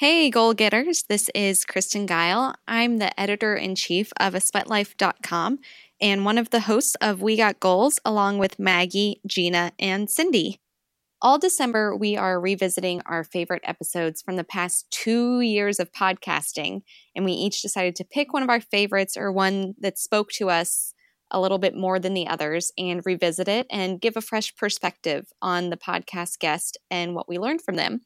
Hey, goal getters. This is Kristen Geil. I'm the editor in chief of a and one of the hosts of We Got Goals, along with Maggie, Gina, and Cindy. All December, we are revisiting our favorite episodes from the past two years of podcasting, and we each decided to pick one of our favorites or one that spoke to us a little bit more than the others and revisit it and give a fresh perspective on the podcast guest and what we learned from them.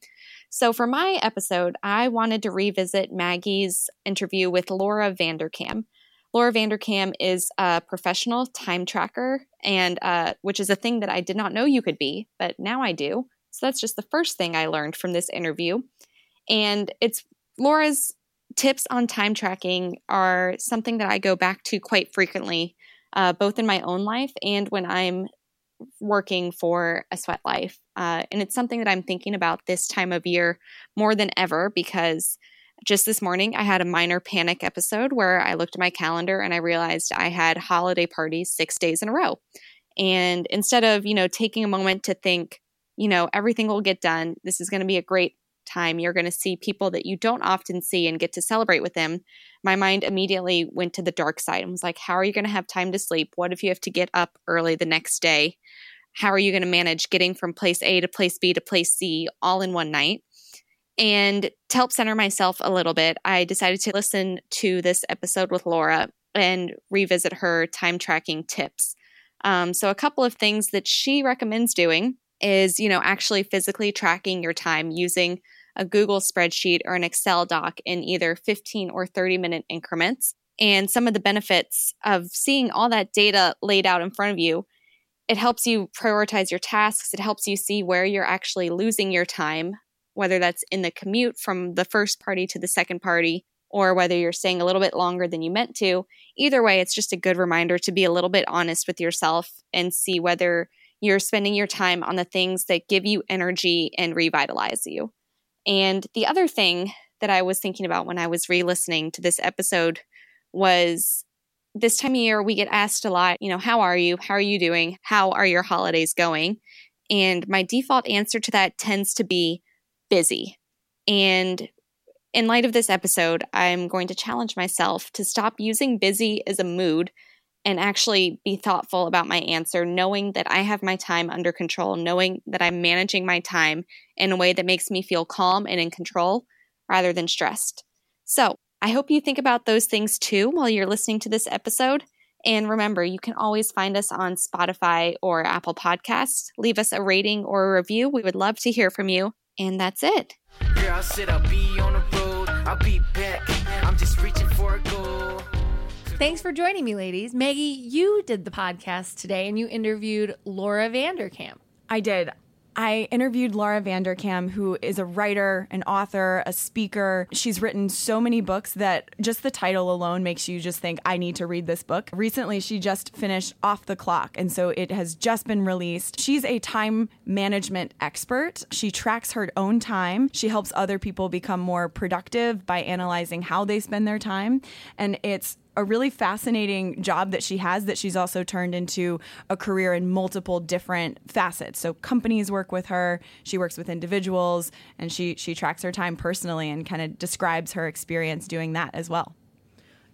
So, for my episode, I wanted to revisit Maggie's interview with Laura Vanderkam. Laura Vanderkam is a professional time tracker, and uh, which is a thing that I did not know you could be, but now I do. So that's just the first thing I learned from this interview. And it's Laura's tips on time tracking are something that I go back to quite frequently, uh, both in my own life and when I'm working for a sweat life. Uh, and it's something that I'm thinking about this time of year more than ever because just this morning I had a minor panic episode where I looked at my calendar and I realized I had holiday parties six days in a row. And instead of, you know, taking a moment to think, you know, everything will get done, this is going to be a great time. You're going to see people that you don't often see and get to celebrate with them. My mind immediately went to the dark side and was like, how are you going to have time to sleep? What if you have to get up early the next day? How are you going to manage getting from place A to place B to place C all in one night? And to help center myself a little bit, I decided to listen to this episode with Laura and revisit her time tracking tips. Um, so, a couple of things that she recommends doing is, you know, actually physically tracking your time using a Google spreadsheet or an Excel doc in either 15 or 30 minute increments. And some of the benefits of seeing all that data laid out in front of you, it helps you prioritize your tasks. It helps you see where you're actually losing your time, whether that's in the commute from the first party to the second party, or whether you're staying a little bit longer than you meant to. Either way, it's just a good reminder to be a little bit honest with yourself and see whether you're spending your time on the things that give you energy and revitalize you. And the other thing that I was thinking about when I was re listening to this episode was this time of year, we get asked a lot, you know, how are you? How are you doing? How are your holidays going? And my default answer to that tends to be busy. And in light of this episode, I'm going to challenge myself to stop using busy as a mood and actually be thoughtful about my answer, knowing that I have my time under control, knowing that I'm managing my time in a way that makes me feel calm and in control rather than stressed. So, I hope you think about those things too while you're listening to this episode. And remember, you can always find us on Spotify or Apple Podcasts. Leave us a rating or a review. We would love to hear from you. And that's it. Thanks for joining me, ladies. Maggie, you did the podcast today and you interviewed Laura Vanderkam. I did. I interviewed Laura Vanderkam, who is a writer, an author, a speaker. She's written so many books that just the title alone makes you just think, I need to read this book. Recently, she just finished Off the Clock, and so it has just been released. She's a time management expert. She tracks her own time. She helps other people become more productive by analyzing how they spend their time. And it's a really fascinating job that she has that she's also turned into a career in multiple different facets. So companies work with her, she works with individuals, and she she tracks her time personally and kind of describes her experience doing that as well.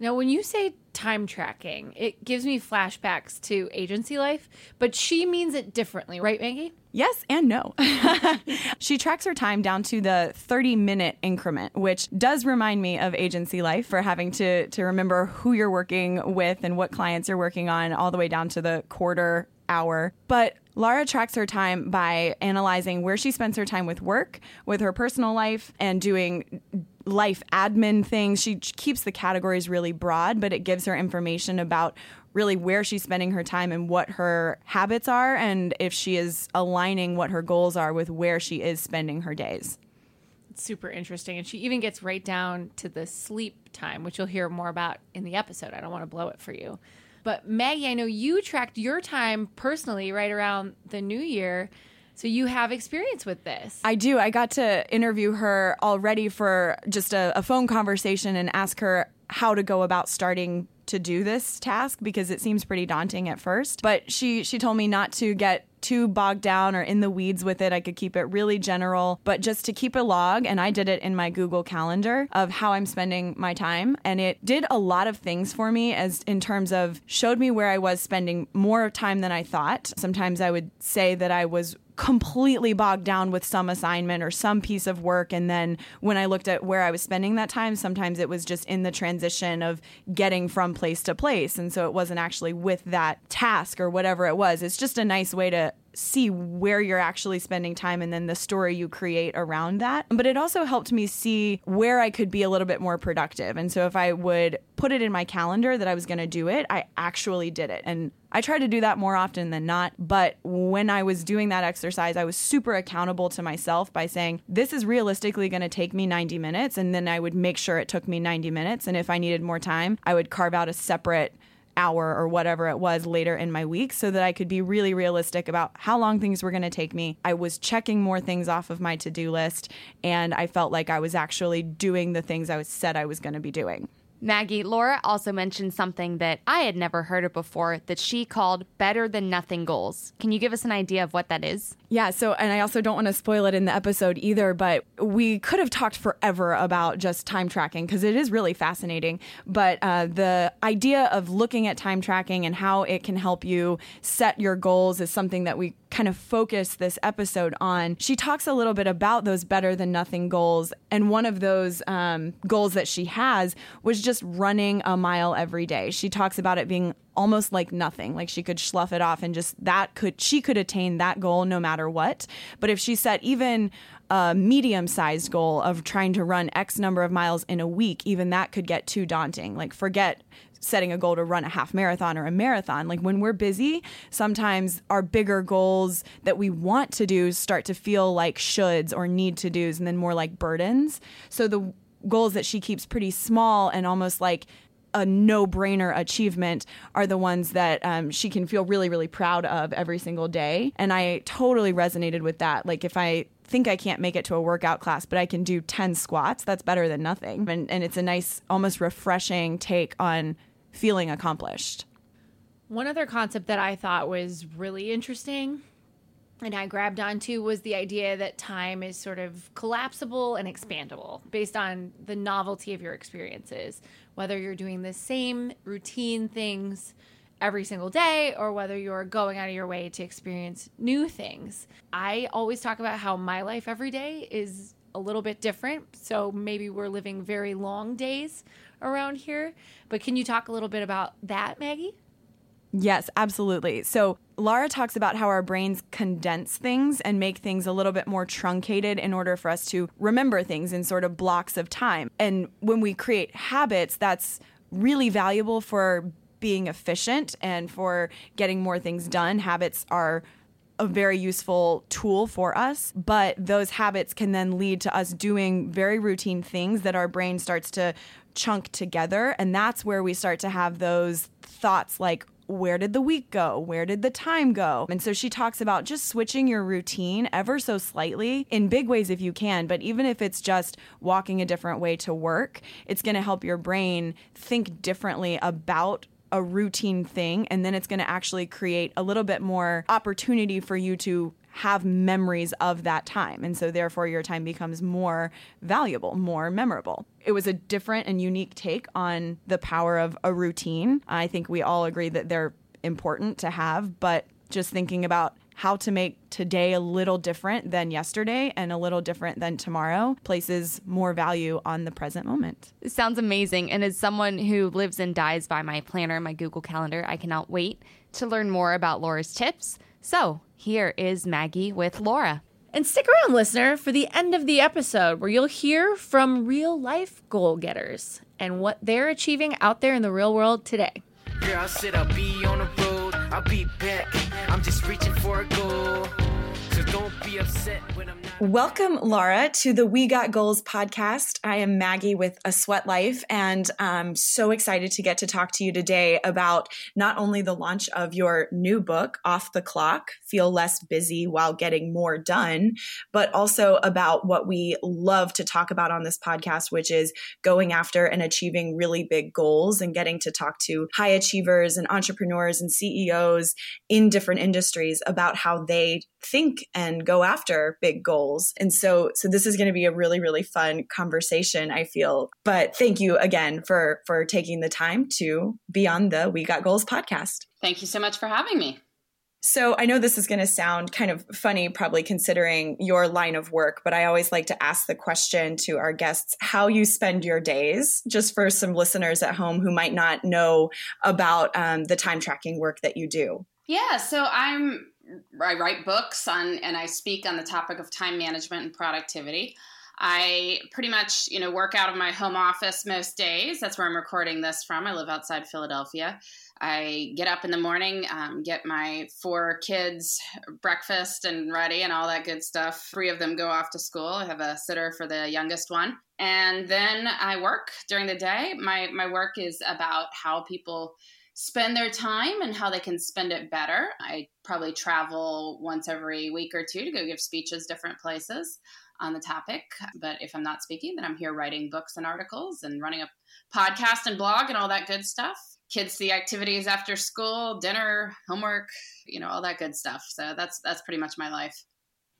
Now, when you say time tracking, it gives me flashbacks to agency life, but she means it differently, right, Maggie? Yes and no. she tracks her time down to the 30 minute increment, which does remind me of agency life for having to, to remember who you're working with and what clients you're working on, all the way down to the quarter hour. But Laura tracks her time by analyzing where she spends her time with work, with her personal life, and doing life admin things. She keeps the categories really broad, but it gives her information about really where she's spending her time and what her habits are, and if she is aligning what her goals are with where she is spending her days. It's super interesting. And she even gets right down to the sleep time, which you'll hear more about in the episode. I don't want to blow it for you. But Maggie, I know you tracked your time personally right around the new year. So you have experience with this. I do. I got to interview her already for just a, a phone conversation and ask her how to go about starting to do this task because it seems pretty daunting at first. But she she told me not to get too bogged down or in the weeds with it. I could keep it really general, but just to keep a log, and I did it in my Google Calendar of how I'm spending my time. And it did a lot of things for me as in terms of showed me where I was spending more time than I thought. Sometimes I would say that I was completely bogged down with some assignment or some piece of work. And then when I looked at where I was spending that time, sometimes it was just in the transition of getting from place to place. And so it wasn't actually with that task or whatever it was. It's just a nice way to see where you're actually spending time and then the story you create around that. But it also helped me see where I could be a little bit more productive. And so if I would put it in my calendar that I was going to do it, I actually did it. And I try to do that more often than not. But when I was doing that exercise, I was super accountable to myself by saying, this is realistically going to take me 90 minutes. And then I would make sure it took me 90 minutes. And if I needed more time, I would carve out a separate hour or whatever it was later in my week so that I could be really realistic about how long things were going to take me. I was checking more things off of my to do list and I felt like I was actually doing the things I was said I was going to be doing. Maggie, Laura also mentioned something that I had never heard of before that she called better than nothing goals. Can you give us an idea of what that is? Yeah, so, and I also don't want to spoil it in the episode either, but we could have talked forever about just time tracking because it is really fascinating. But uh, the idea of looking at time tracking and how it can help you set your goals is something that we kind of focus this episode on. She talks a little bit about those better than nothing goals. And one of those um, goals that she has was just running a mile every day. She talks about it being almost like nothing like she could slough it off and just that could she could attain that goal no matter what but if she set even a medium sized goal of trying to run x number of miles in a week even that could get too daunting like forget setting a goal to run a half marathon or a marathon. Like when we're busy, sometimes our bigger goals that we want to do start to feel like shoulds or need to do's and then more like burdens. So the goals that she keeps pretty small and almost like a no brainer achievement are the ones that um, she can feel really, really proud of every single day. And I totally resonated with that. Like, if I think I can't make it to a workout class, but I can do 10 squats, that's better than nothing. And, and it's a nice, almost refreshing take on feeling accomplished. One other concept that I thought was really interesting and I grabbed onto was the idea that time is sort of collapsible and expandable based on the novelty of your experiences, whether you're doing the same routine things every single day or whether you're going out of your way to experience new things. I always talk about how my life every day is a little bit different. So maybe we're living very long days around here. But can you talk a little bit about that, Maggie? Yes, absolutely. So, Lara talks about how our brains condense things and make things a little bit more truncated in order for us to remember things in sort of blocks of time. And when we create habits, that's really valuable for being efficient and for getting more things done. Habits are a very useful tool for us, but those habits can then lead to us doing very routine things that our brain starts to chunk together. And that's where we start to have those thoughts like, where did the week go? Where did the time go? And so she talks about just switching your routine ever so slightly in big ways if you can, but even if it's just walking a different way to work, it's going to help your brain think differently about a routine thing and then it's going to actually create a little bit more opportunity for you to have memories of that time. And so, therefore, your time becomes more valuable, more memorable. It was a different and unique take on the power of a routine. I think we all agree that they're important to have, but just thinking about how to make today a little different than yesterday and a little different than tomorrow places more value on the present moment. It sounds amazing. And as someone who lives and dies by my planner, my Google Calendar, I cannot wait to learn more about Laura's tips. So here is Maggie with Laura. And stick around, listener, for the end of the episode where you'll hear from real life goal getters and what they're achieving out there in the real world today. Girl, I I'll be on the road, I'll be back. I'm just reaching for a goal. So don't be upset when I'm not. Welcome, Laura, to the We Got Goals podcast. I am Maggie with A Sweat Life, and I'm so excited to get to talk to you today about not only the launch of your new book, Off the Clock Feel Less Busy While Getting More Done, but also about what we love to talk about on this podcast, which is going after and achieving really big goals and getting to talk to high achievers and entrepreneurs and CEOs in different industries about how they think and go after big goals. And so so this is going to be a really really fun conversation I feel. But thank you again for for taking the time to be on the We Got Goals podcast. Thank you so much for having me. So I know this is going to sound kind of funny, probably considering your line of work, but I always like to ask the question to our guests how you spend your days, just for some listeners at home who might not know about um, the time tracking work that you do. Yeah, so I'm I write books on and I speak on the topic of time management and productivity. I pretty much, you know, work out of my home office most days. That's where I'm recording this from. I live outside Philadelphia. I get up in the morning, um, get my four kids breakfast and ready and all that good stuff. Three of them go off to school. I have a sitter for the youngest one. And then I work during the day. My, my work is about how people spend their time and how they can spend it better. I probably travel once every week or two to go give speeches different places on the topic. But if I'm not speaking, then I'm here writing books and articles and running a podcast and blog and all that good stuff. Kids see activities after school, dinner, homework, you know, all that good stuff. So that's that's pretty much my life.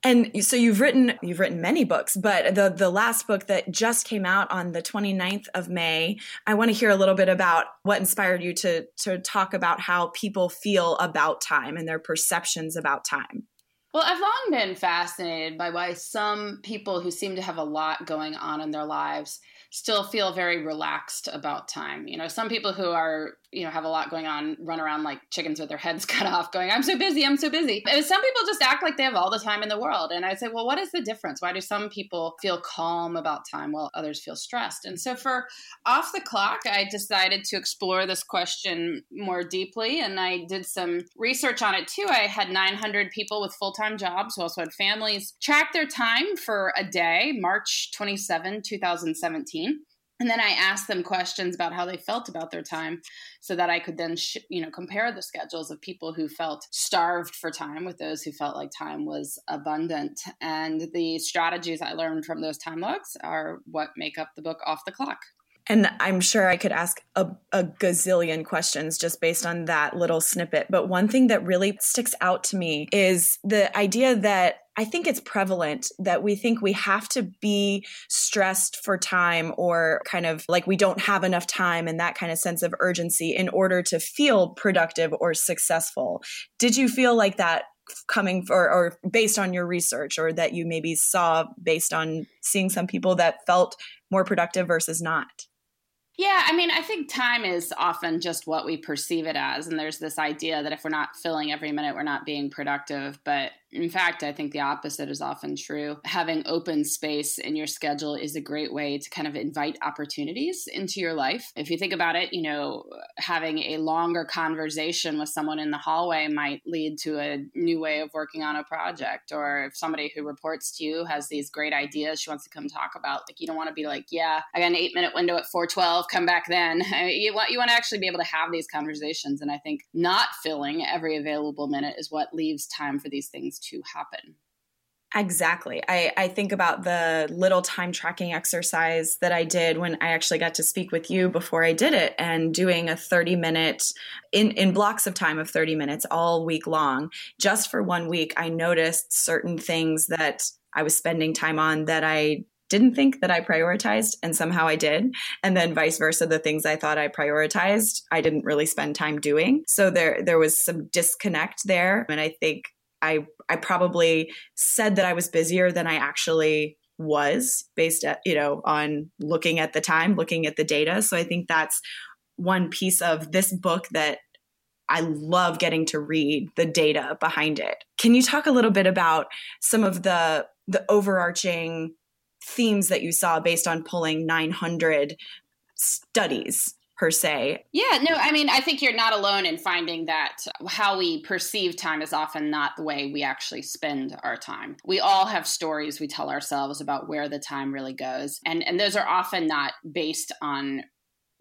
And so you've written you've written many books, but the the last book that just came out on the 29th of May, I want to hear a little bit about what inspired you to to talk about how people feel about time and their perceptions about time. Well, I've long been fascinated by why some people who seem to have a lot going on in their lives still feel very relaxed about time. You know, some people who are you know have a lot going on run around like chickens with their heads cut off going i'm so busy i'm so busy. And some people just act like they have all the time in the world. And i say well what is the difference? Why do some people feel calm about time while others feel stressed? And so for off the clock i decided to explore this question more deeply. And i did some research on it too. I had 900 people with full-time jobs who also had families. Track their time for a day march 27 2017 and then I asked them questions about how they felt about their time so that I could then, sh- you know, compare the schedules of people who felt starved for time with those who felt like time was abundant. And the strategies I learned from those time logs are what make up the book Off the Clock. And I'm sure I could ask a, a, gazillion questions just based on that little snippet. But one thing that really sticks out to me is the idea that I think it's prevalent that we think we have to be stressed for time or kind of like we don't have enough time and that kind of sense of urgency in order to feel productive or successful. Did you feel like that coming for or based on your research or that you maybe saw based on seeing some people that felt more productive versus not? Yeah, I mean, I think time is often just what we perceive it as. And there's this idea that if we're not filling every minute, we're not being productive. But in fact, I think the opposite is often true. Having open space in your schedule is a great way to kind of invite opportunities into your life. If you think about it, you know, having a longer conversation with someone in the hallway might lead to a new way of working on a project. Or if somebody who reports to you has these great ideas she wants to come talk about, like you don't want to be like, yeah, I got an eight minute window at 412, come back then. You want you want to actually be able to have these conversations. And I think not filling every available minute is what leaves time for these things to happen. Exactly. I, I think about the little time tracking exercise that I did when I actually got to speak with you before I did it and doing a 30 minute in, in blocks of time of 30 minutes all week long. Just for one week, I noticed certain things that I was spending time on that I didn't think that I prioritized and somehow I did. And then vice versa, the things I thought I prioritized, I didn't really spend time doing. So there there was some disconnect there. And I think I I probably said that I was busier than I actually was based at, you know, on looking at the time, looking at the data. So I think that's one piece of this book that I love getting to read the data behind it. Can you talk a little bit about some of the the overarching themes that you saw based on pulling 900 studies per se. Yeah, no, I mean, I think you're not alone in finding that how we perceive time is often not the way we actually spend our time. We all have stories we tell ourselves about where the time really goes, and and those are often not based on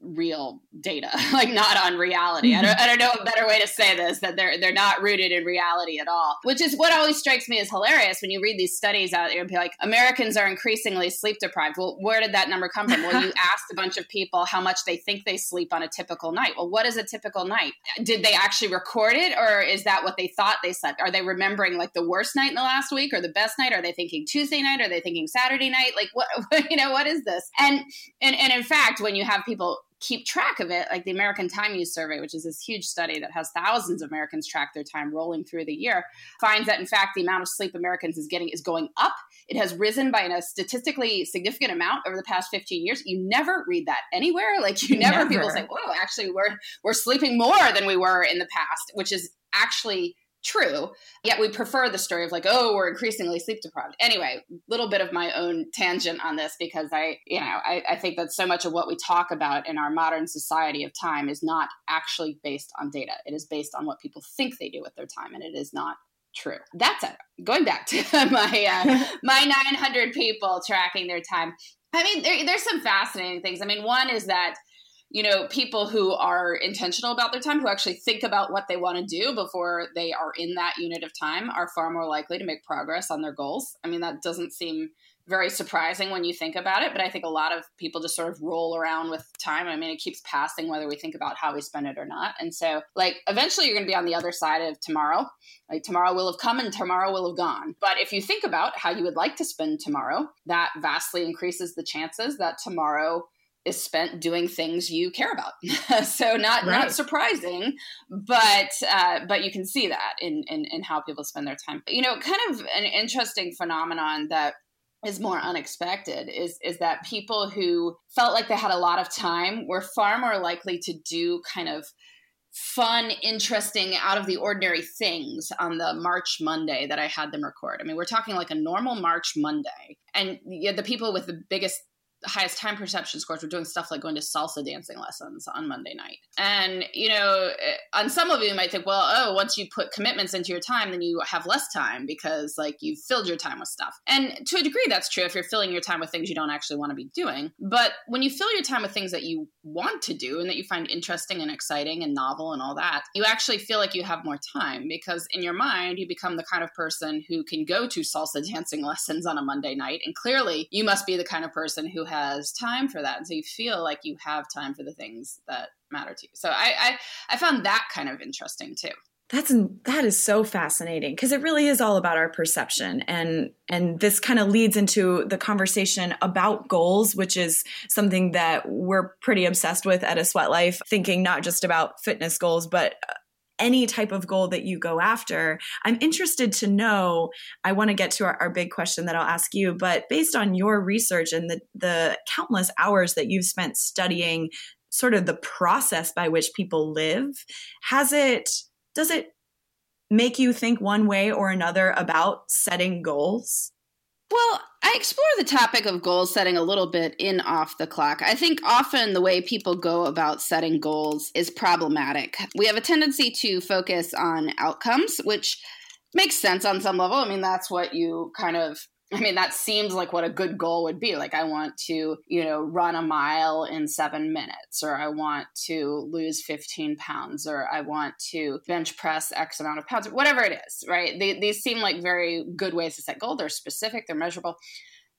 real data, like not on reality. I don't, I don't know a better way to say this that they're they're not rooted in reality at all. Which is what always strikes me as hilarious when you read these studies out there and be like, Americans are increasingly sleep deprived. Well, where did that number come from? Well, you asked a bunch of people how much they think they sleep on a typical night. Well, what is a typical night? Did they actually record it, or is that what they thought they slept? Are they remembering like the worst night in the last week or the best night? Are they thinking Tuesday night? Are they thinking Saturday night? Like what you know, what is this? And and and in fact, when you have people keep track of it, like the American Time Use Survey, which is this huge study that has thousands of Americans track their time rolling through the year, finds that in fact the amount of sleep Americans is getting is going up. It has risen by a statistically significant amount over the past 15 years. You never read that anywhere. Like you never, never. people say, "Whoa, actually we're we're sleeping more than we were in the past," which is actually true. Yet we prefer the story of like, oh, we're increasingly sleep deprived. Anyway, little bit of my own tangent on this because I, you know, I, I, think that so much of what we talk about in our modern society of time is not actually based on data. It is based on what people think they do with their time, and it is not true. That's it. Going back to my uh, my 900 people tracking their time. I mean, there, there's some fascinating things. I mean, one is that you know, people who are intentional about their time, who actually think about what they want to do before they are in that unit of time, are far more likely to make progress on their goals. I mean, that doesn't seem very surprising when you think about it, but I think a lot of people just sort of roll around with time. I mean, it keeps passing whether we think about how we spend it or not. And so, like, eventually you're going to be on the other side of tomorrow. Like, tomorrow will have come and tomorrow will have gone. But if you think about how you would like to spend tomorrow, that vastly increases the chances that tomorrow is spent doing things you care about. so not right. not surprising, but uh, but you can see that in, in in how people spend their time. You know, kind of an interesting phenomenon that is more unexpected is is that people who felt like they had a lot of time were far more likely to do kind of fun, interesting, out of the ordinary things on the March Monday that I had them record. I mean, we're talking like a normal March Monday. And the people with the biggest highest time perception scores were doing stuff like going to salsa dancing lessons on Monday night. And, you know, eh, on some of you, you might think, well, oh, once you put commitments into your time, then you have less time because, like, you've filled your time with stuff. And to a degree, that's true if you're filling your time with things you don't actually want to be doing. But when you fill your time with things that you want to do and that you find interesting and exciting and novel and all that, you actually feel like you have more time because in your mind, you become the kind of person who can go to salsa dancing lessons on a Monday night. And clearly, you must be the kind of person who has time for that. And so you feel like you have time for the things that matter to you. So I, I, I found that kind of interesting too that's that is so fascinating because it really is all about our perception and and this kind of leads into the conversation about goals which is something that we're pretty obsessed with at a sweat life thinking not just about fitness goals but any type of goal that you go after. I'm interested to know, I want to get to our, our, big question that I'll ask you, but based on your research and the, the countless hours that you've spent studying sort of the process by which people live, has it, does it make you think one way or another about setting goals? Well, I explore the topic of goal setting a little bit in Off the Clock. I think often the way people go about setting goals is problematic. We have a tendency to focus on outcomes, which makes sense on some level. I mean, that's what you kind of I mean, that seems like what a good goal would be. Like, I want to, you know, run a mile in seven minutes, or I want to lose 15 pounds, or I want to bench press X amount of pounds, or whatever it is, right? They, these seem like very good ways to set goals. They're specific, they're measurable.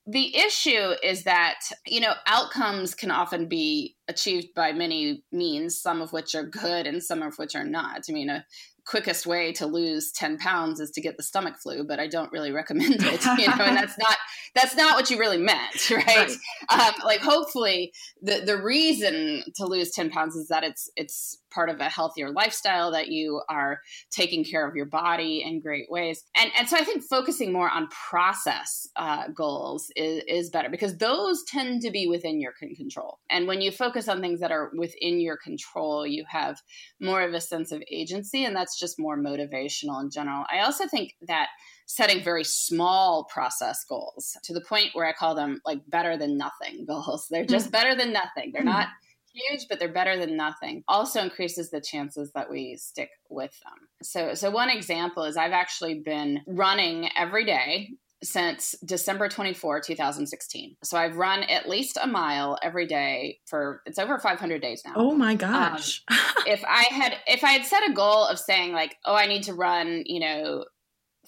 The issue is that, you know, outcomes can often be achieved by many means, some of which are good and some of which are not. I mean, a quickest way to lose 10 pounds is to get the stomach flu but i don't really recommend it you know and that's not that's not what you really meant right, right. Um, like hopefully the the reason to lose 10 pounds is that it's it's part of a healthier lifestyle that you are taking care of your body in great ways and and so i think focusing more on process uh, goals is, is better because those tend to be within your control and when you focus on things that are within your control you have more of a sense of agency and that's just more motivational in general. I also think that setting very small process goals to the point where I call them like better than nothing goals. They're just mm. better than nothing. They're not huge, but they're better than nothing. Also increases the chances that we stick with them. So, so one example is I've actually been running every day since December 24, 2016. So I've run at least a mile every day for it's over 500 days now. Oh my gosh. Um, if I had if I had set a goal of saying like, "Oh, I need to run, you know,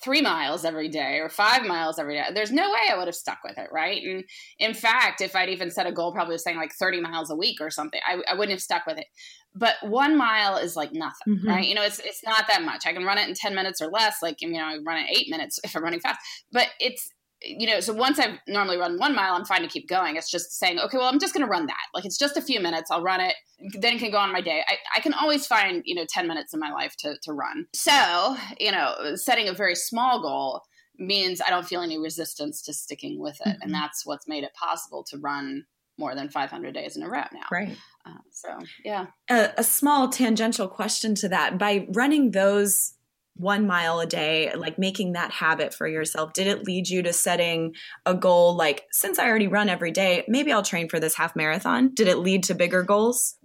three miles every day or five miles every day. There's no way I would have stuck with it, right? And in fact, if I'd even set a goal, probably saying like 30 miles a week or something, I, I wouldn't have stuck with it. But one mile is like nothing, mm-hmm. right? You know, it's it's not that much. I can run it in 10 minutes or less. Like, you know, I run it eight minutes if I'm running fast. But it's you know, so once I've normally run one mile, I'm fine to keep going. It's just saying, okay, well, I'm just going to run that. Like it's just a few minutes. I'll run it, then can go on my day. I, I can always find, you know, 10 minutes in my life to, to run. So, you know, setting a very small goal means I don't feel any resistance to sticking with it. Mm-hmm. And that's what's made it possible to run more than 500 days in a row now. Right. Uh, so, yeah. A, a small tangential question to that by running those one mile a day, like making that habit for yourself? Did it lead you to setting a goal like, since I already run every day, maybe I'll train for this half marathon? Did it lead to bigger goals?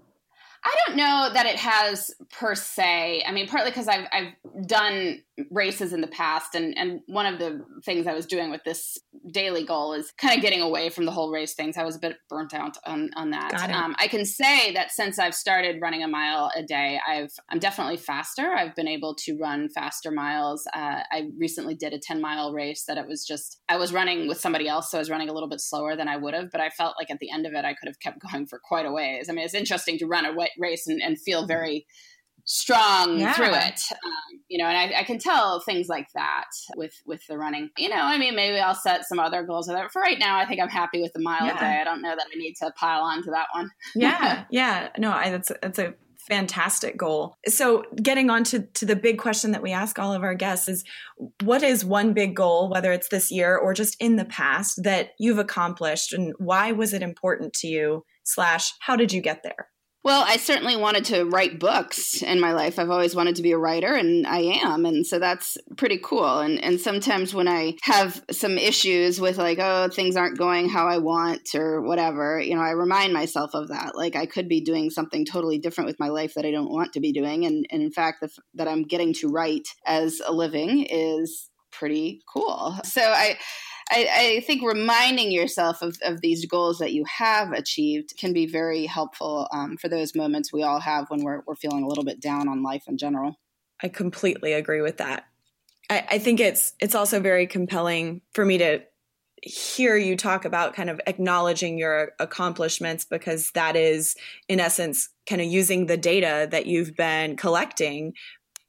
I don't know that it has per se. I mean, partly because I've I've done races in the past, and and one of the things I was doing with this daily goal is kind of getting away from the whole race things. I was a bit burnt out on on that. Um, I can say that since I've started running a mile a day, I've I'm definitely faster. I've been able to run faster miles. Uh, I recently did a 10 mile race that it was just I was running with somebody else, so I was running a little bit slower than I would have, but I felt like at the end of it, I could have kept going for quite a ways. I mean, it's interesting to run a race and, and feel very strong yeah. through it. Um, you know and I, I, can tell things like that with with the running. You know i mean maybe i'll set some other goals with it. For right now i think i'm happy with the mile yeah. a day. I don't know that i need to pile on to that one. Yeah. Yeah. No I, that's that's a fantastic goal. So getting on to, to the big question that we ask all of our guests is what is one big goal whether it's this year or just in the past that you've accomplished and why was it important to you slash how did you get there well, I certainly wanted to write books in my life. I've always wanted to be a writer, and I am, and so that's pretty cool. And and sometimes when I have some issues with like, oh, things aren't going how I want or whatever, you know, I remind myself of that. Like I could be doing something totally different with my life that I don't want to be doing, and, and in fact, the, that I'm getting to write as a living is pretty cool. So I I, I, think reminding yourself of, of these goals that you have achieved can be very helpful um, for those moments we all have when we're, we're feeling a little bit down on life in general. I completely agree with that. I, I think it's it's also very compelling for me to hear you talk about kind of acknowledging your accomplishments because that is in essence kind of using the data that you've been collecting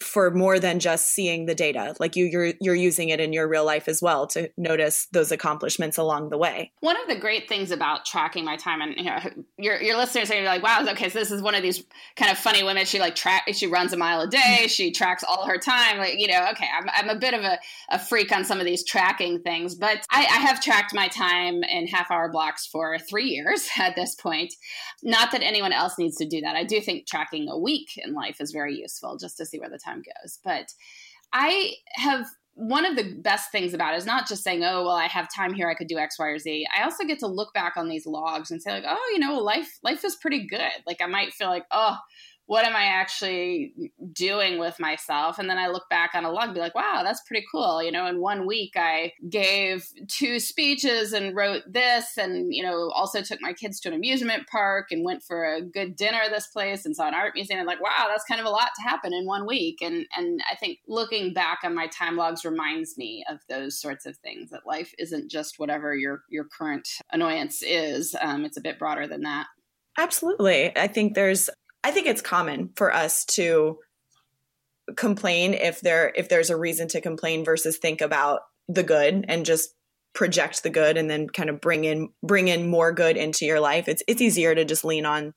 for more than just seeing the data. Like you you're you're using it in your real life as well to notice those accomplishments along the way. One of the great things about tracking my time and you know your, your listeners are gonna be like wow okay so this is one of these kind of funny women. She like track she runs a mile a day. Mm-hmm. She tracks all her time. Like you know okay i'm, I'm a bit of a, a freak on some of these tracking things but I, I have tracked my time in half hour blocks for three years at this point. Not that anyone else needs to do that. I do think tracking a week in life is very useful just to see where the time time goes. But I have one of the best things about it is not just saying, oh, well, I have time here, I could do X, Y, or Z. I also get to look back on these logs and say, like, oh, you know, life life is pretty good. Like I might feel like, oh, what am I actually doing with myself? And then I look back on a log and be like, wow, that's pretty cool. You know, in one week I gave two speeches and wrote this and, you know, also took my kids to an amusement park and went for a good dinner at this place and saw an art museum. And like, wow, that's kind of a lot to happen in one week. And and I think looking back on my time logs reminds me of those sorts of things that life isn't just whatever your your current annoyance is. Um, it's a bit broader than that. Absolutely. I think there's I think it's common for us to complain if there if there's a reason to complain versus think about the good and just project the good and then kind of bring in bring in more good into your life. It's it's easier to just lean on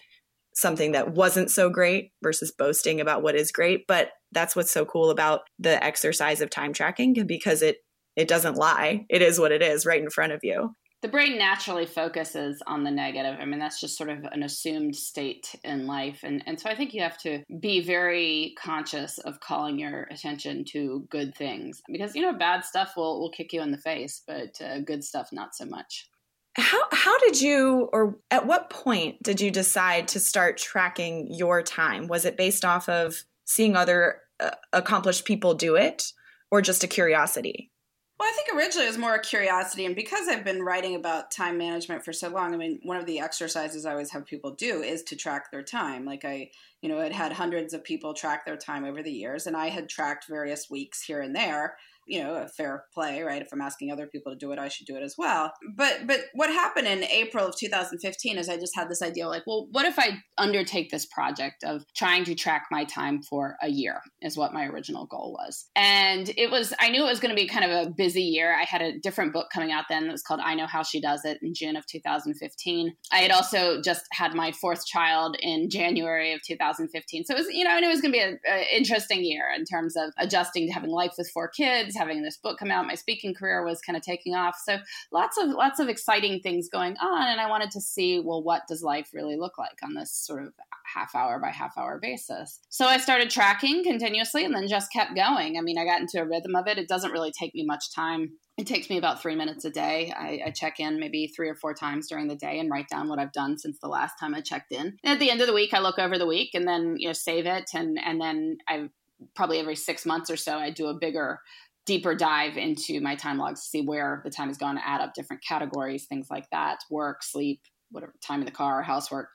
something that wasn't so great versus boasting about what is great, but that's what's so cool about the exercise of time tracking because it it doesn't lie. It is what it is right in front of you the brain naturally focuses on the negative. I mean, that's just sort of an assumed state in life. And, and so I think you have to be very conscious of calling your attention to good things because, you know, bad stuff will, will kick you in the face, but uh, good stuff, not so much. how how did you or at what point did you decide to start tracking your time? Was it based off of seeing other uh, accomplished people do it or just a curiosity? Well, I think originally it was more a curiosity, and because I've been writing about time management for so long, I mean, one of the exercises I always have people do is to track their time. Like I, you know, had had hundreds of people track their time over the years, and I had tracked various weeks here and there you know a fair play right? If i'm asking other people to do it i should do it as well. But but what happened in april of 2015 is i just had this idea like well what if i undertake this project of trying to track my time for a year is what my original goal was. And it was i knew it was going to be kind of a busy year. I had a different book coming out then. That was called i know how she does it in june of 2015 i had also just had my fourth child in january of 2015 so it was you know and it was going to be an interesting year in terms of adjusting to having life with four kids having this book come out. My speaking career was kind of taking off. So lots of lots of exciting things going on. And I wanted to see, well, what does life really look like on this sort of half hour by half hour basis? So I started tracking continuously and then just kept going. I mean, I got into a rhythm of it. It doesn't really take me much time it takes me about three minutes a day. I, I, check in maybe three or four times during the day and write down what I've done since the last time I checked in. And at the end of the week, I look over the week and then you know save it and and then I probably every six months or so I do a bigger deeper dive into my time logs to see where the time has gone, add up different categories, things like that work, sleep, whatever time in the car, housework,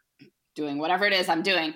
doing whatever it is I'm doing.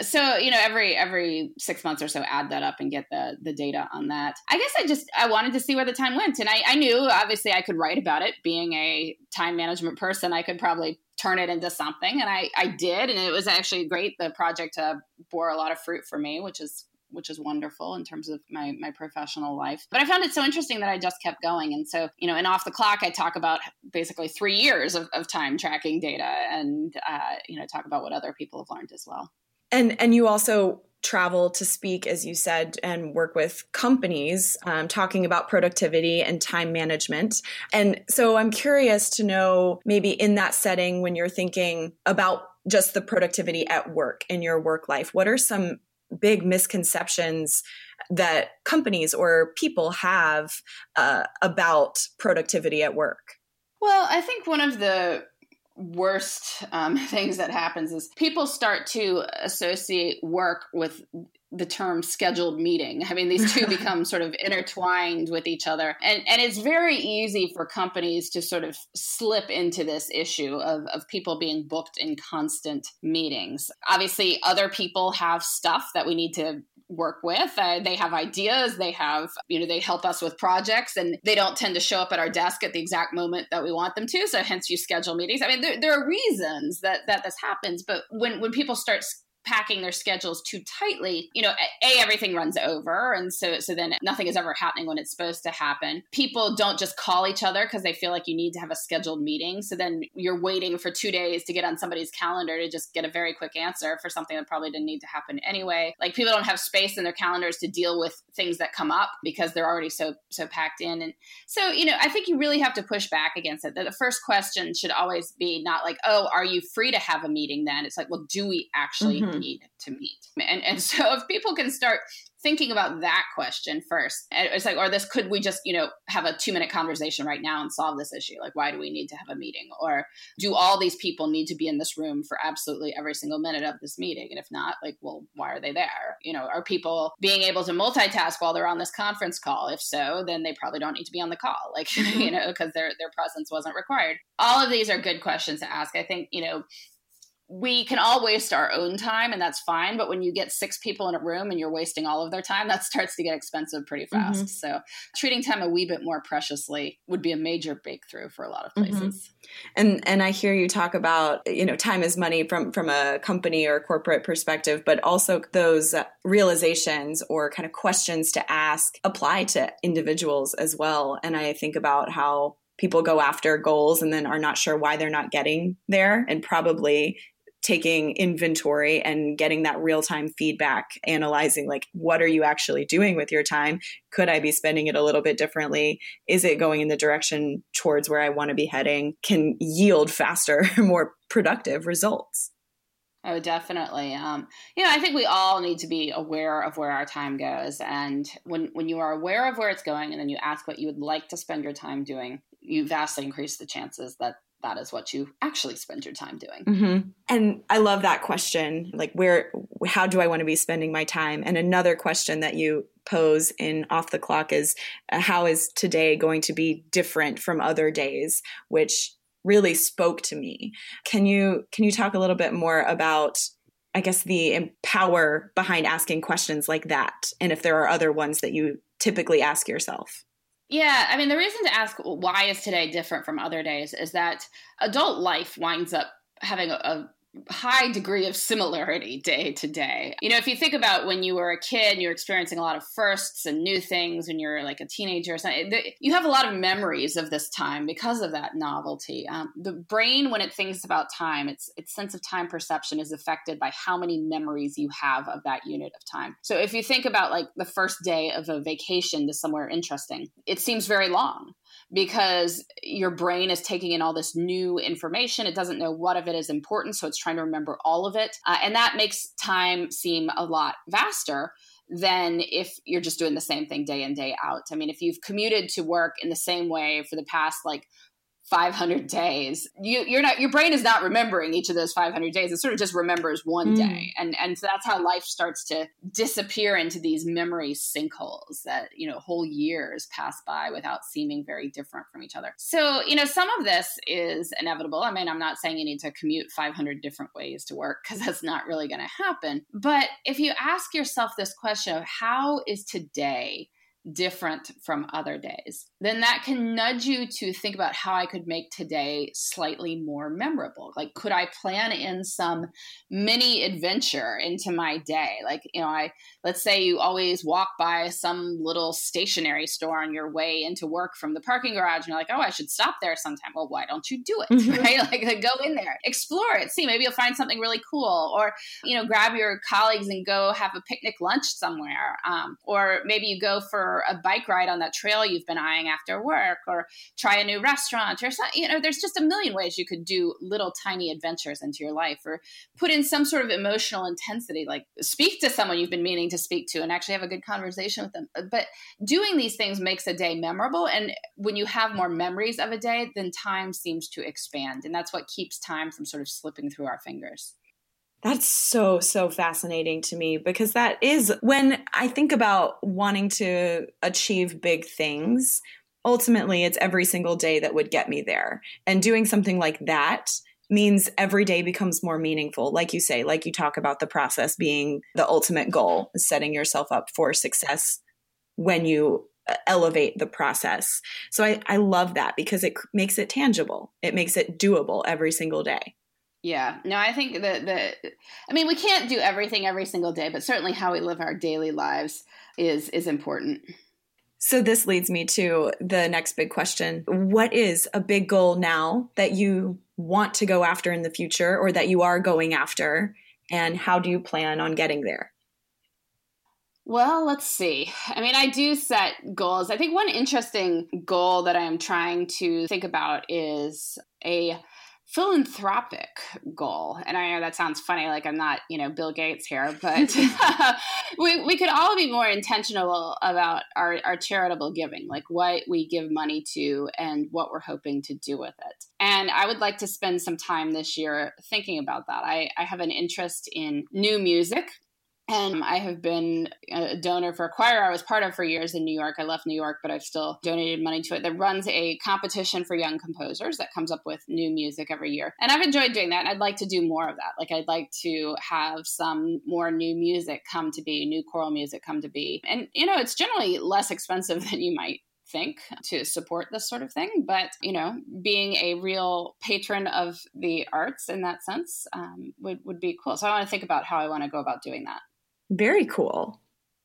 So, you know, every every six months or so add that up and get the the data on that. I guess I just I wanted to see where the time went. And I, I knew obviously I could write about it. Being a time management person, I could probably turn it into something. And I, I did, and it was actually great. The project uh, bore a lot of fruit for me, which is which is wonderful in terms of my my professional life. But I found it so interesting that I just kept going. And so, you know, in off the clock, I talk about basically three years of, of time tracking data, and uh, you know, talk about what other people have learned as well. And and you also travel to speak, as you said, and work with companies um, talking about productivity and time management. And so I'm curious to know maybe in that setting when you're thinking about just the productivity at work in your work life, what are some big misconceptions that companies or people have uh, about productivity at work? Well, I think one of the worst um, things that happens is people start to associate work with the term scheduled meeting. I mean, these two become sort of intertwined with each other. And, and it's very easy for companies to sort of slip into this issue of, of people being booked in constant meetings. Obviously, other people have stuff that we need to work with. Uh, they have ideas, they have, you know, they help us with projects and they don't tend to show up at our desk at the exact moment that we want them to. So hence you schedule meetings. I mean, there, there are reasons that, that this happens, but when, when people start packing their schedules too tightly, you know, a everything runs over, and so so then nothing is ever happening when it's supposed to happen. People don't just call each other because they feel like you need to have a scheduled meeting. So then you're waiting for two days to get on somebody's calendar to just get a very quick answer for something that probably didn't need to happen anyway. Like people don't have space in their calendars to deal with things that come up because they're already so so packed in. And so you know, I think you really have to push back against it. That the first question should always be not like, oh, are you free to have a meeting? Then it's like, well, do we actually? Mm-hmm Mm. need to meet. And, and so if people can start thinking about that question first. Eh, it's like, or this could we just, you know, have a two minute conversation right now and solve this issue? Like, why do we need to have a meeting? Or do all these people need to be in this room for absolutely every single minute of this meeting? And if not, like, well, why are they there? You know, are people being able to multitask while they're on this conference call? If so, then they probably don't need to be on the call, like, mm-hmm. you know, because their their presence wasn't required. All of these are good questions to ask. I think, you know, we can all waste our own time and that's fine but when you get six people in a room and you're wasting all of their time that starts to get expensive pretty mm-hmm. fast mm-hmm. so treating time a wee bit more preciously would be a major breakthrough for a lot of mm-hmm. places mm-hmm. and and i hear you talk about you know time is money from from a company or corporate perspective but also those realizations or kind of questions to ask apply to individuals as well and i think about how people go after goals and then are not sure why they're not getting there and probably taking inventory and getting that real time feedback, analyzing like, what are you actually doing with your time? Could I be spending it a little bit differently? Is it going in the direction towards where I want to be heading? Can yield faster, more productive results. Oh, definitely. Um, you know, I think we all need to be aware of where our time goes, and when when you are aware of where it's going, and then you ask what you would like to spend your time doing, you vastly increase the chances that that is what you actually spend your time doing. Mm-hmm. And I love that question. Like, where, how do I want to be spending my time? And another question that you pose in Off the Clock is uh, how is today going to be different from other days, which really spoke to me. Can you can you talk a little bit more about I guess the power behind asking questions like that and if there are other ones that you typically ask yourself? Yeah, I mean, the reason to ask why is today different from other days is that adult life winds up having a, a high degree of similarity day to day. You know, if you think about when you were a kid, you're experiencing a lot of firsts and new things when you're like a teenager or something, you have a lot of memories of this time because of that novelty. Um, the brain, when it thinks about time, its its sense of time perception is affected by how many memories you have of that unit of time. So if you think about like the first day of a vacation to somewhere interesting, it seems very long because your brain is taking in all this new information. It doesn't know what of it is important, so it's trying to remember all of it. Uh, and that makes time seem a lot vaster than if you're just doing the same thing day in, day out. I mean, if you've commuted to work in the same way for the past like 500 days. You you're not your brain is not remembering each of those 500 days. It sort of just remembers one mm. day. And and so that's how life starts to disappear into these memory sinkholes that you know whole years pass by without seeming very different from each other. So you know some of this is inevitable. I mean i'm not saying you need to commute 500 different ways to work because that's not really going to happen. But if you ask yourself this question of how is today different from other days, then that can nudge you to think about how I could make today slightly more memorable. Like, could I plan in some mini adventure into my day? Like, you know, I let's say you always walk by some little stationery store on your way into work from the parking garage, and you're like, oh, I should stop there sometime. Well, why don't you do it? Mm-hmm. Right? Like, go in there, explore it, see, maybe you'll find something really cool, or you know, grab your colleagues and go have a picnic lunch somewhere, um, or maybe you go for a bike ride on that trail you've been eyeing after work or try a new restaurant or something. You know, there's just a million ways you could do little tiny adventures into your life or put in some sort of emotional intensity, like speak to someone you've been meaning to speak to and actually have a good conversation with them. But doing these things makes a day memorable. And when you have more memories of a day, then time seems to expand. And that's what keeps time from sort of slipping through our fingers. That's so, so fascinating to me because that is when I think about wanting to achieve big things, ultimately it's every single day that would get me there. And doing something like that means every day becomes more meaningful. Like you say, like you talk about the process being the ultimate goal, setting yourself up for success when you uh, elevate the process. So I, I love that because it makes it tangible. It makes it doable every single day. Yeah, no, I think that the, I mean, we can't do everything every single day, but certainly how we live our daily lives is is important. So this leads me to the next big question: What is a big goal now that you want to go after in the future, or that you are going after, and how do you plan on getting there? Well, let's see. I mean, I do set goals. I think one interesting goal that I'm trying to think about is a philanthropic goal. And I know that sounds funny, like I'm not, you know, Bill Gates here, but we, we could all be more intentional about our, our charitable giving, like what we give money to and what we're hoping to do with it. And I would like to spend some time this year thinking about that. I, I have an interest in new music. And I have been a donor for a choir I was part of for years in New York. I left New York, but I've still donated money to it. That runs a competition for young composers that comes up with new music every year. And I've enjoyed doing that. And I'd like to do more of that. Like, I'd like to have some more new music come to be, new choral music come to be. And, you know, it's generally less expensive than you might think to support this sort of thing. But, you know, being a real patron of the arts in that sense um, would, would be cool. So I want to think about how I want to go about doing that. Very cool.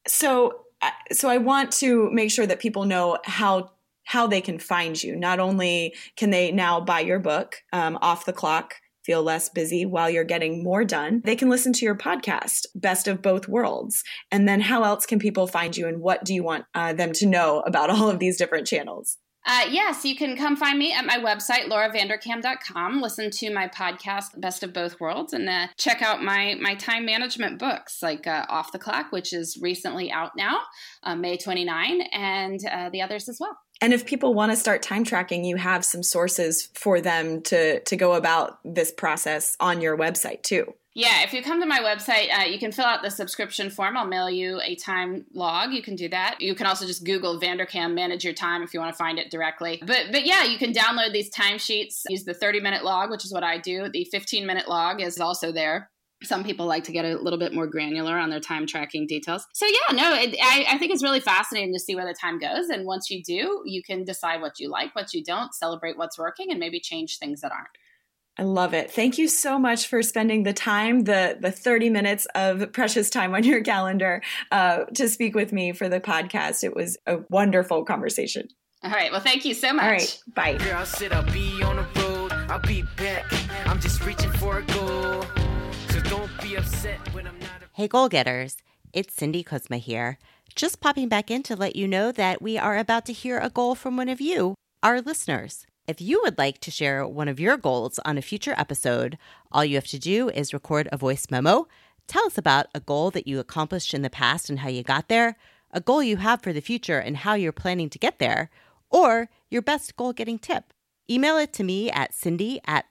So uh, so I want to make sure that people know how how they can find you. Not only can they now buy your book, um, Off the Clock, feel less busy while you're getting more done, they can listen to your podcast, Best of Both Worlds. And then how else can people find you and what do you want uh, them to know about all of these different channels? Uh, yes, you can come find me at my website, lauravanderkam.com. Listen to my podcast, Best of Both Worlds, and uh, check out my my time management books, like uh, Off the Clock, which is recently out now, uh, May 29, and uh, the others as well. And if people want to start time tracking, you have some sources for them to to go about this process on your website too. Yeah, if you come to my website, uh, you can fill out the subscription form. I'll mail you a time log. You can do that. You can also just Google Vanderkam manage your time if you want to find it directly. But but yeah, you can download these timesheets. Use the 30 minute log, which is what I do. The 15 minute log is also there. Some people like to get a little bit more granular on their time tracking details. So yeah, no, it, I, I think it's really fascinating to see where the time goes. And once you do, you can decide what you like, what you don't, celebrate what's working, and maybe change things that aren't. I love it. Thank you so much for spending the time, the the 30 minutes of precious time on your calendar uh, to speak with me for the podcast. It was a wonderful conversation. All right. Well, thank you so much. All right. Bye. Girl, I said I'll be on the road. I'll be back. I'm just reaching for a goal. So don't be upset when I'm not. Hey, goal getters. It's Cindy Kuzma here. Just popping back in to let you know that we are about to hear a goal from one of you, our listeners. If you would like to share one of your goals on a future episode, all you have to do is record a voice memo. Tell us about a goal that you accomplished in the past and how you got there, a goal you have for the future and how you're planning to get there, or your best goal getting tip. Email it to me at cindy at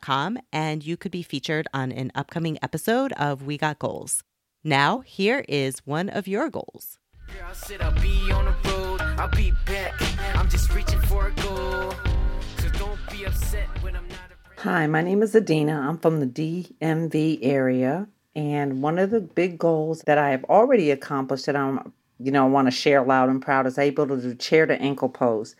com, and you could be featured on an upcoming episode of We Got Goals. Now, here is one of your goals. I'll be back. I'm just reaching for a goal. So don't be upset when I'm not. Hi, my name is Adina. I'm from the DMV area, and one of the big goals that I have already accomplished that I'm, you know, want to share loud and proud is able to do chair to ankle pose.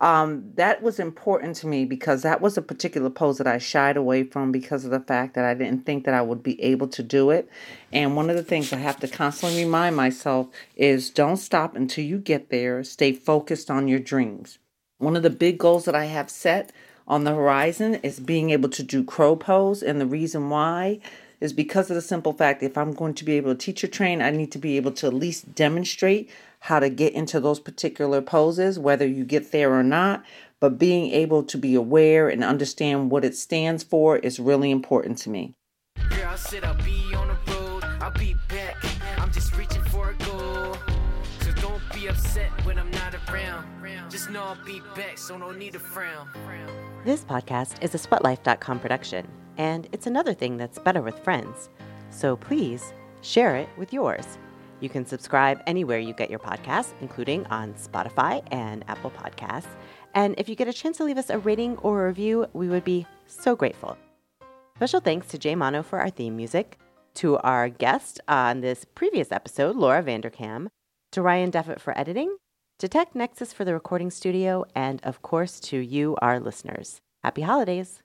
Um, that was important to me because that was a particular pose that I shied away from because of the fact that I didn't think that I would be able to do it. And one of the things I have to constantly remind myself is don't stop until you get there. Stay focused on your dreams. One of the big goals that I have set on the horizon is being able to do crow pose. And the reason why is because of the simple fact if I'm going to be able to teach or train, I need to be able to at least demonstrate how to get into those particular poses, whether you get there or not. But being able to be aware and understand what it stands for is really important to me. Girl, I said I'll be on the road. I'll be back. I'm just reaching for a goal. So don't be upset when I'm not around. Just know I'll be back, so no need to frown. This podcast is a Sweatlife.com production, and it's another thing that's better with friends. So please share it with yours. You can subscribe anywhere you get your podcasts, including on Spotify and Apple Podcasts. And if you get a chance to leave us a rating or a review, we would be so grateful. Special thanks to Jay Mono for our theme music, to our guest on this previous episode, Laura Vanderkam, to Ryan Deffett for editing, to Tech Nexus for the recording studio, and of course to you, our listeners. Happy holidays!